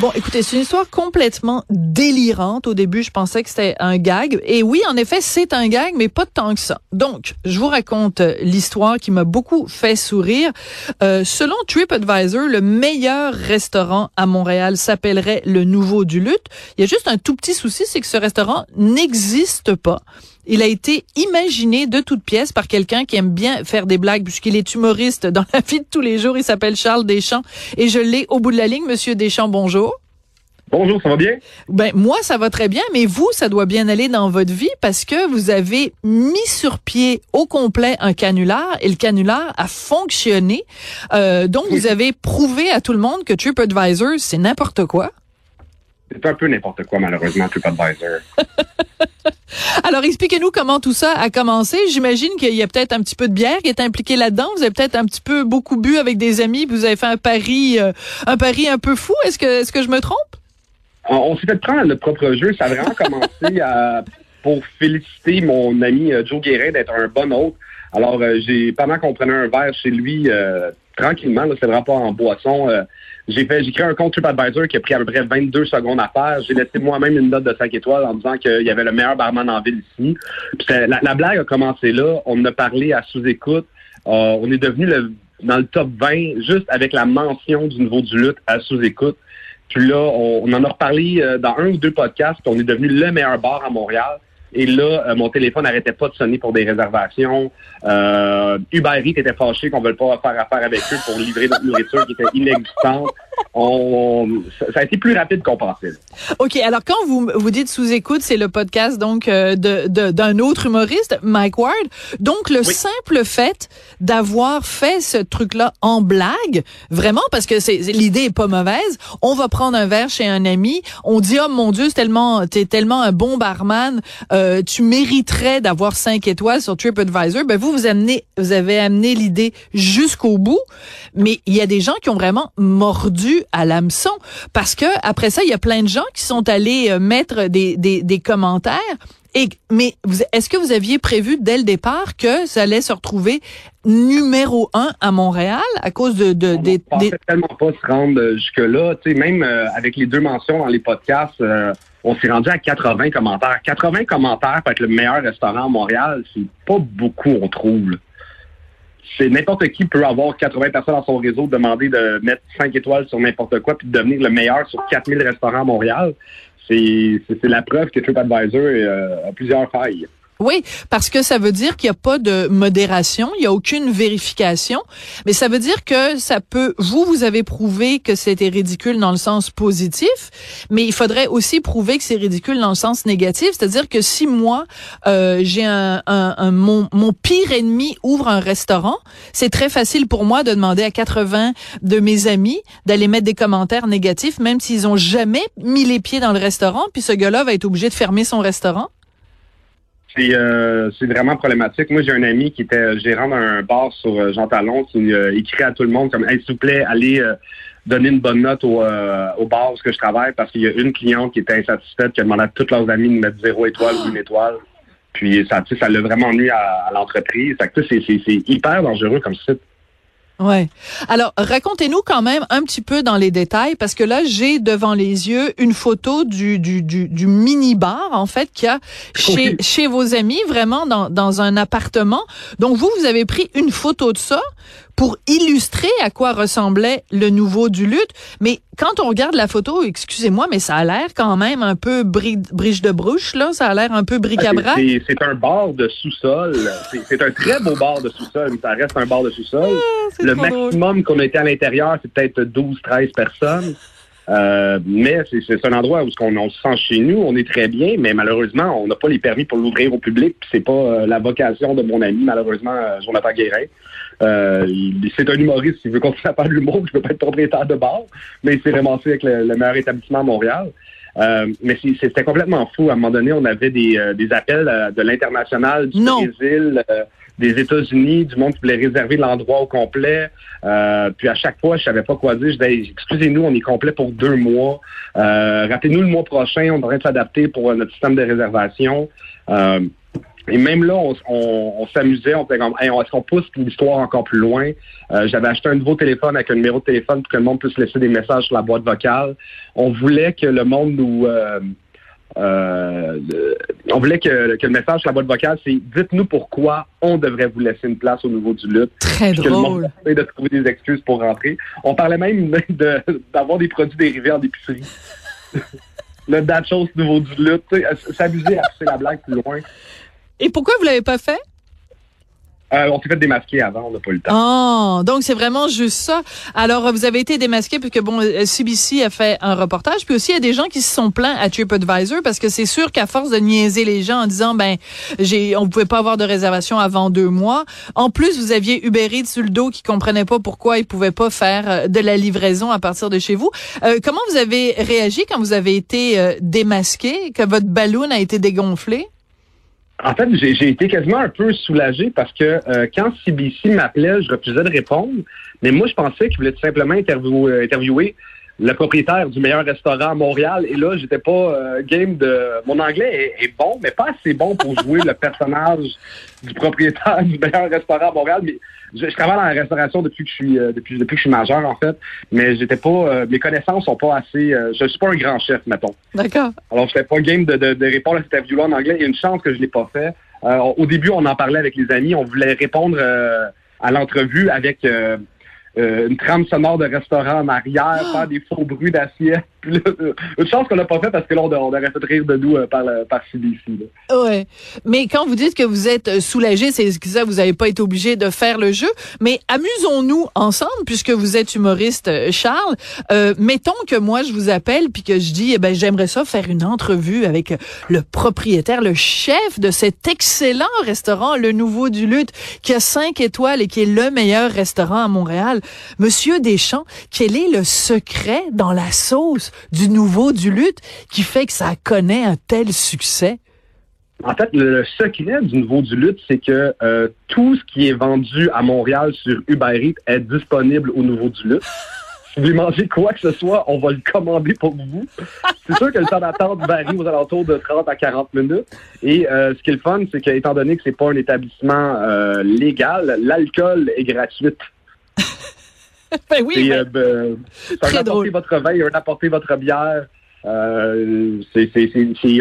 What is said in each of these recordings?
Bon, écoutez, c'est une histoire complètement délirante. Au début, je pensais que c'était un gag. Et oui, en effet, c'est un gag, mais pas tant que ça. Donc, je vous raconte l'histoire qui m'a beaucoup fait sourire. Euh, selon TripAdvisor, le meilleur restaurant à Montréal s'appellerait le Nouveau du Lutte. Il y a juste un tout petit souci, c'est que ce restaurant n'existe pas. Il a été imaginé de toutes pièces par quelqu'un qui aime bien faire des blagues puisqu'il est humoriste dans la vie de tous les jours. Il s'appelle Charles Deschamps et je l'ai au bout de la ligne. Monsieur Deschamps, bonjour. Bonjour, ça va bien? Ben moi, ça va très bien, mais vous, ça doit bien aller dans votre vie parce que vous avez mis sur pied au complet un canular et le canular a fonctionné. Euh, donc, vous avez prouvé à tout le monde que TripAdvisor, c'est n'importe quoi. C'est un peu n'importe quoi, malheureusement, TripAdvisor. Alors, expliquez-nous comment tout ça a commencé. J'imagine qu'il y a peut-être un petit peu de bière qui est impliquée là-dedans. Vous avez peut-être un petit peu beaucoup bu avec des amis. Vous avez fait un pari, euh, un pari un peu fou. Est-ce que, est-ce que je me trompe? On, s'est fait prendre notre propre jeu. Ça a vraiment commencé à, pour féliciter mon ami euh, Joe Guérin d'être un bon hôte. Alors, euh, j'ai pendant qu'on prenait un verre chez lui, tranquillement, c'est vraiment pas en boisson. J'ai fait, j'ai créé un compte TripAdvisor qui a pris à peu près 22 secondes à faire. J'ai laissé moi-même une note de 5 étoiles en disant qu'il y avait le meilleur barman en ville ici. la, blague a commencé là. On a parlé à sous-écoute. Euh, on est devenu le, dans le top 20 juste avec la mention du niveau du lutte à sous-écoute. Puis là, on, en a reparlé euh, dans un ou deux podcasts. On est devenu le meilleur bar à Montréal. Et là, euh, mon téléphone n'arrêtait pas de sonner pour des réservations. Euh, Uber Eats était fâché qu'on ne veuille pas faire affaire avec eux pour livrer notre nourriture qui était inexistante. On, ça a été plus rapide qu'on pensait. OK. Alors, quand vous, vous dites sous-écoute, c'est le podcast donc euh, de, d'un autre humoriste, Mike Ward. Donc, le simple fait d'avoir fait ce truc-là en blague, vraiment, parce que c'est, l'idée est pas mauvaise. On va prendre un verre chez un ami. On dit, oh mon Dieu, c'est tellement, t'es tellement un bon barman. Euh, tu mériterais d'avoir cinq étoiles sur TripAdvisor. Ben, vous, vous amenez, vous avez amené l'idée jusqu'au bout. Mais il y a des gens qui ont vraiment mordu à l'hameçon parce que après ça, il y a plein de gens qui sont allés euh, mettre des, des, commentaires. Et, mais est-ce que vous aviez prévu dès le départ que ça allait se retrouver numéro un à Montréal à cause de, de des, des... tellement pas se rendre jusque là. Tu sais, même euh, avec les deux mentions dans les podcasts, euh, on s'est rendu à 80 commentaires. 80 commentaires pour être le meilleur restaurant à Montréal, c'est pas beaucoup, on trouve c'est n'importe qui peut avoir 80 personnes dans son réseau, demander de mettre 5 étoiles sur n'importe quoi, puis de devenir le meilleur sur 4000 restaurants à Montréal. C'est la preuve que TripAdvisor euh, a plusieurs failles. Oui, parce que ça veut dire qu'il n'y a pas de modération, il n'y a aucune vérification, mais ça veut dire que ça peut, vous, vous avez prouvé que c'était ridicule dans le sens positif, mais il faudrait aussi prouver que c'est ridicule dans le sens négatif, c'est-à-dire que si moi, euh, j'ai un, un, mon, mon pire ennemi ouvre un restaurant, c'est très facile pour moi de demander à 80 de mes amis d'aller mettre des commentaires négatifs, même s'ils ont jamais mis les pieds dans le restaurant, puis ce gars-là va être obligé de fermer son restaurant. Euh, c'est vraiment problématique. Moi, j'ai un ami qui était gérant d'un bar sur euh, Jean Talon qui euh, écrit à tout le monde comme hey, s'il vous plaît, allez donner une bonne note au, au bar où je travaille parce qu'il y a une cliente qui était insatisfaite qui a demandé à tous leurs amis de mettre zéro étoile ou une étoile. Puis ça, ça l'a vraiment nuit à, à l'entreprise. C'est hyper dangereux comme site. Ouais. Alors, racontez-nous quand même un petit peu dans les détails, parce que là, j'ai devant les yeux une photo du, du, du, du mini-bar, en fait, qu'il y a chez, chez vos amis, vraiment dans, dans un appartement. Donc, vous, vous avez pris une photo de ça pour illustrer à quoi ressemblait le nouveau du lutte. Mais quand on regarde la photo, excusez-moi, mais ça a l'air quand même un peu briche de brouche, là. Ça a l'air un peu bric-à-brac. C'est un bar de sous-sol. C'est un très beau bar de sous-sol, mais ça reste un bar de sous-sol. Ah, le maximum qu'on été à l'intérieur, c'est peut-être 12-13 personnes. Euh, mais c'est un endroit où on, se sent chez nous, on est très bien, mais malheureusement, on n'a pas les permis pour l'ouvrir au public. C'est pas euh, la vocation de mon ami, malheureusement, euh, Jonathan Guérin. Euh, c'est un humoriste, il veut continuer à faire de l'humour, je peux pas être propriétaire de bar, mais il s'est ramassé avec le, meilleur établissement à Montréal. Euh, mais c'était complètement fou. À un moment donné, on avait des, euh, des appels de l'international, du Brésil, des États-Unis, du monde qui voulait réserver l'endroit au complet. puis à chaque fois, je savais pas quoi dire. Je disais, excusez-nous, on est complet pour deux mois. Rappelez-nous le mois prochain, on devrait s'adapter pour notre système de réservation Et même là, on, s'amusait, on était comme, est-ce qu'on pousse l'histoire encore plus loin? Euh, j'avais acheté un nouveau téléphone avec un numéro de téléphone pour que le monde puisse laisser des messages sur la boîte vocale. On voulait que le monde nous... Euh, euh, on voulait que, le message sur la boîte vocale, c'est dites-nous pourquoi on devrait vous laisser une place au niveau du lutte. Très drôle. Que le monde de trouver des excuses pour rentrer. On parlait même d'avoir des produits dérivés en épicerie. le chose nouveau du lutte. S'amuser à pousser la blague plus loin. Et pourquoi vous l'avez pas fait? Euh, on s'est fait démasquer avant, on n'a pas eu le temps. Oh, donc c'est vraiment juste ça. Alors, vous avez été démasqué parce que, bon, CBC a fait un reportage, puis aussi il y a des gens qui se sont plaints à TripAdvisor parce que c'est sûr qu'à force de niaiser les gens en disant, ben, j'ai, on pouvait pas avoir de réservation avant deux mois. En plus, vous aviez Uber Eats sur le dos qui comprenait pas pourquoi ils pouvaient pas faire euh, de la livraison à partir de chez vous. Euh, comment vous avez réagi quand vous avez été démasqué, que votre ballon a été dégonflé? En fait, j'ai été quasiment un peu soulagé parce que euh, quand CBC m'appelait, je refusais de répondre. Mais moi, je pensais qu'il voulait tout simplement euh, interviewer le propriétaire du meilleur restaurant à Montréal. Et là, j'étais pas euh, game de. Mon anglais est, bon, mais pas assez bon pour jouer le personnage du propriétaire du meilleur restaurant à Montréal. Mais je, travaille dans la restauration depuis que je suis euh, depuis depuis que je suis majeur en fait. Mais j'étais pas. Euh, mes connaissances sont pas assez. je suis pas un grand chef, mettons. D'accord. Alors, je n'étais pas game de, de, répondre à cette interview-là en anglais. Il y a une chance que je l'ai pas fait. au début, on en parlait avec les amis. On voulait répondre à l'entrevue avec euh, une trame sonore de restaurant en arrière, faire des faux bruits d'assiette. Une chance qu'on l'a pas fait parce que on, aurait rire de nous euh, par, par CBC. Ouais. Mais quand vous dites que vous êtes euh, soulagé, c'est ça, vous n'avez pas été obligé de faire le jeu. Mais amusons-nous ensemble, puisque vous êtes humoriste, Charles. mettons que moi, je vous appelle puis que je dis, eh ben, j'aimerais ça faire une entrevue avec le propriétaire, le chef de cet excellent restaurant, le Nouveau du Lutte, qui a cinq étoiles et qui est le meilleur restaurant à Montréal. Monsieur Deschamps, quel est le secret dans la sauce? Du nouveau du lutte qui fait que ça connaît un tel succès? En fait, le secret du nouveau du lutte, c'est que euh, tout ce qui est vendu à Montréal sur Uber est disponible au nouveau du lutte. si vous voulez manger quoi que ce soit, on va le commander pour vous. C'est sûr que le temps d'attente varie aux alentours de 30 à 40 minutes. Et euh, ce qui est le fun, c'est qu'étant donné que c'est pas un établissement euh, légal, l'alcool est gratuit. Ben oui. Euh, ben, un apporter votre veille, un apporter votre bière. Euh, c'est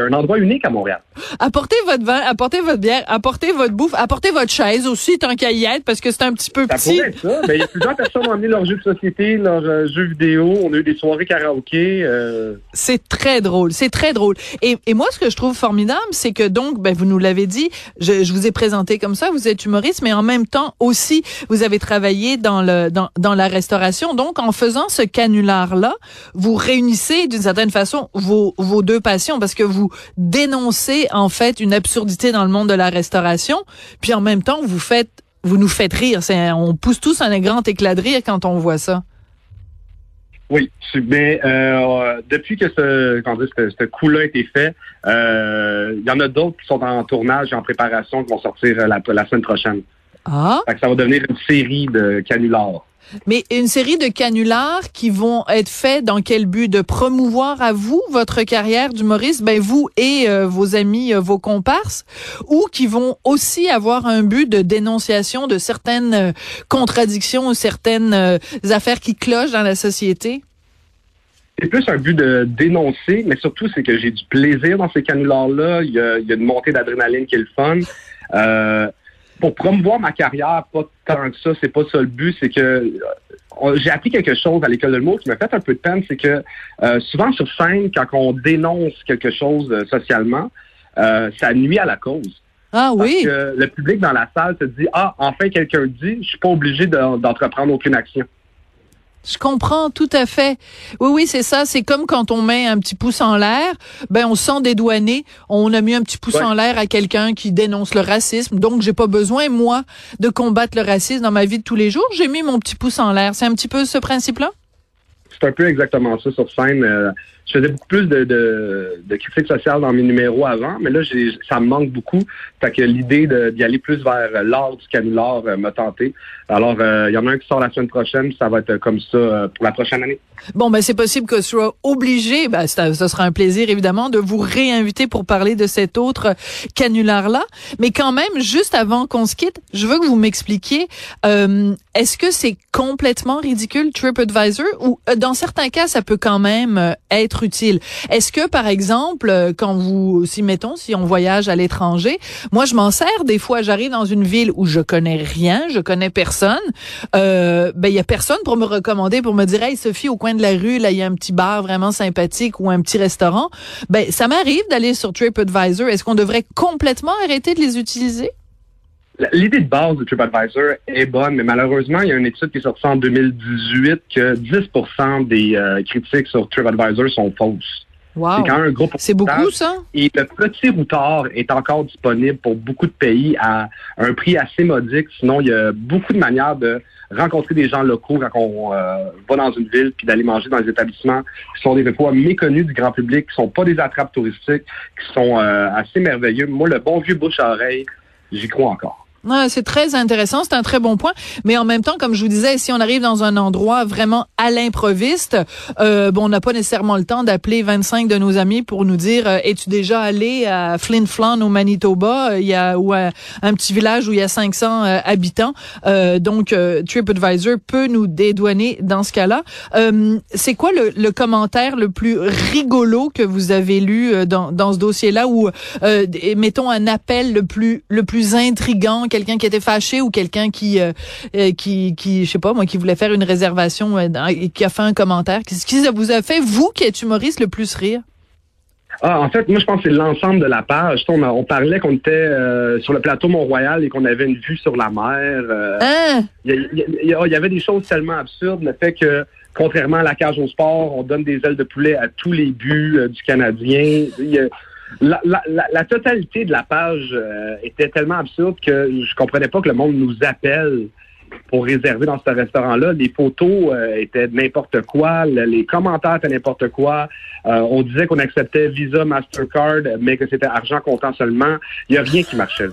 un endroit unique à Montréal. Apportez votre vin, apportez votre bière, apportez votre bouffe, apportez votre chaise aussi, tant qu'à y être, parce que c'est un petit peu ça petit. Pourrait être ça. Ben, il y a plusieurs personnes qui ont amené leurs jeux de société, leurs euh, jeux vidéo. On a eu des soirées karaoké. Euh... C'est très drôle. C'est très drôle. Et, et, moi, ce que je trouve formidable, c'est que donc, ben, vous nous l'avez dit, je, je, vous ai présenté comme ça, vous êtes humoriste, mais en même temps aussi, vous avez travaillé dans, le, dans, dans la restauration. Donc, en faisant ce canular-là, vous réunissez d'une certaine façon vos, vos deux passions parce que vous dénoncez en fait une absurdité dans le monde de la restauration, puis en même temps vous faites, vous nous faites rire. C'est, on pousse tous un grand éclat de rire quand on voit ça. Oui, mais euh, depuis que ce, quand ce, ce coup-là a été fait, euh, il y en a d'autres qui sont en tournage et en préparation qui vont sortir la, la semaine prochaine. Ah. ça va devenir une série de canulars. Mais une série de canulars qui vont être faits dans quel but? De promouvoir à vous votre carrière d'humoriste, ben vous et euh, vos amis, euh, vos comparses, ou qui vont aussi avoir un but de dénonciation de certaines euh, contradictions ou certaines affaires qui clochent dans la société? C'est plus un but de dénoncer, mais surtout c'est que j'ai du plaisir dans ces canulars-là. Il y a, une montée d'adrénaline qui est le fun. Euh, pour promouvoir ma carrière, pas tant que ça, c'est pas ça le but, c'est que euh, j'ai appris quelque chose à l'école de l'humour qui m'a fait un peu de peine, c'est que euh, souvent sur scène, quand on dénonce quelque chose euh, socialement, ça nuit à la cause. Ah oui. Parce que le public dans la salle se dit Ah, enfin quelqu'un dit, je suis pas obligé d'entreprendre aucune action. Je comprends tout à fait. Oui, oui, c'est ça. C'est comme quand on met un petit pouce en l'air, ben on se sent dédouané. On a mis un petit pouce en l'air à quelqu'un qui dénonce le racisme. Donc, j'ai pas besoin moi de combattre le racisme dans ma vie de tous les jours. J'ai mis mon petit pouce en l'air. C'est un petit peu ce principe-là? C'est un peu exactement ça sur scène. Euh, je faisais beaucoup plus de, de, de critiques sociales dans mes numéros avant, mais là, ça me manque beaucoup. Fait que l'idée d'y aller plus vers l'art du canular euh, m'a tenté. Alors, euh, il y en a un qui sort la semaine prochaine, ça va être comme ça pour la prochaine année. Bon, ben c'est possible que ce soit obligé, ben, ce sera un plaisir évidemment de vous réinviter pour parler de cet autre canular-là. Mais quand même, juste avant qu'on se quitte, je veux que vous m'expliquiez, euh, est-ce que c'est complètement ridicule TripAdvisor? Ou euh, dans certains cas, ça peut quand même euh, utile? Est-ce que, par exemple, quand vous, si mettons, si on voyage à l'étranger, moi je m'en sers des fois, j'arrive dans une ville où je connais rien, je connais personne, euh, ben il y a personne pour me recommander, pour me dire, hey Sophie, au coin de la rue, là, il y a un petit bar vraiment sympathique ou un petit restaurant. Ben, ça m'arrive d'aller sur TripAdvisor. Est-ce qu'on devrait complètement arrêter de les utiliser? L'idée de base de TripAdvisor est bonne, mais malheureusement, il y a une étude qui est sortie en 2018 que 10% des euh, critiques sur TripAdvisor sont fausses. C'est quand même un gros C'est beaucoup, ça? Et le petit routard est encore disponible pour beaucoup de pays à un prix assez modique. Sinon, il y a beaucoup de manières de rencontrer des gens locaux quand on euh, va dans une ville, puis d'aller manger dans des établissements qui sont des fois méconnus du grand public, qui sont pas des attrapes touristiques, qui sont euh, assez merveilleux. Moi, le bon vieux bouche à oreille, j'y crois encore c'est très intéressant, c'est un très bon point. Mais en même temps, comme je vous disais, si on arrive dans un endroit vraiment à l'improviste, euh, bon, on n'a pas nécessairement le temps d'appeler 25 de nos amis pour nous dire euh, es-tu déjà allé à Flin Flon au Manitoba, euh, il y a ou à un petit village où il y a 500 euh, habitants. donc TripAdvisor peut nous dédouaner dans ce cas-là. c'est quoi le, le, commentaire le plus rigolo que vous avez lu dans, dans ce dossier-là? Ou mettons un appel le plus le plus intrigant quelqu'un qui était fâché ou quelqu'un qui, euh, euh, qui, qui, je sais pas moi, qui voulait faire une réservation euh, et qui a fait un commentaire. Qu'est-ce qui vous a fait, vous, qui êtes humoriste, le plus rire? Ah, en fait, moi, je pense que c'est l'ensemble de la page. On, parlait qu'on était sur le plateau Mont-Royal et qu'on avait une vue sur la mer. Hein? Il y, avait des choses tellement absurdes. Le fait que, contrairement à la cage au sport, on donne des ailes de poulet à tous les buts du Canadien. La, totalité de la page euh, était tellement absurde que je comprenais pas que le monde nous appelle pour réserver dans ce restaurant-là. Les photos euh, étaient n'importe quoi, les commentaires étaient n'importe quoi. Euh, on disait qu'on acceptait Visa, Mastercard, mais que c'était argent comptant seulement. Il n'y a rien qui marchait.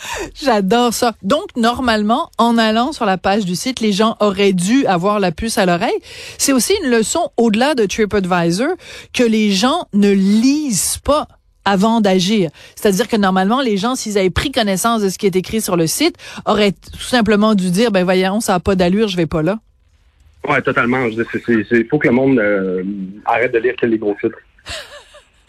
J'adore ça. Donc, normalement, en allant sur la page du site, les gens auraient dû avoir la puce à l'oreille. C'est aussi une leçon au-delà de TripAdvisor que les gens ne lisent pas avant d'agir. C'est-à-dire que normalement, les gens, s'ils avaient pris connaissance de ce qui est écrit sur le site, auraient tout simplement dû dire, ben voyons, ça n'a pas d'allure, je vais pas là. Ouais, totalement. Il faut que le monde euh, arrête de lire que les gros titres.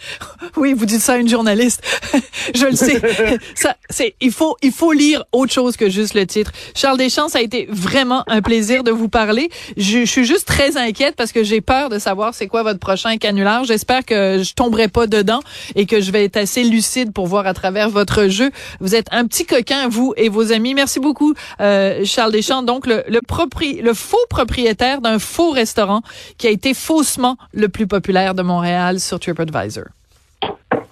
Oui, vous dites ça à une journaliste. je le sais. ça, c'est, il faut, il faut lire autre chose que juste le titre. Charles Deschamps, ça a été vraiment un plaisir de vous parler. Je, suis juste très inquiète parce que j'ai peur de savoir c'est quoi votre prochain canular. J'espère que je tomberai pas dedans et que je vais être assez lucide pour voir à travers votre jeu. Vous êtes un petit coquin, vous et vos amis. Merci beaucoup, euh, Charles Deschamps. Donc, le, le, propri, le faux propriétaire d'un faux restaurant qui a été faussement le plus populaire de Montréal sur TripAdvisor.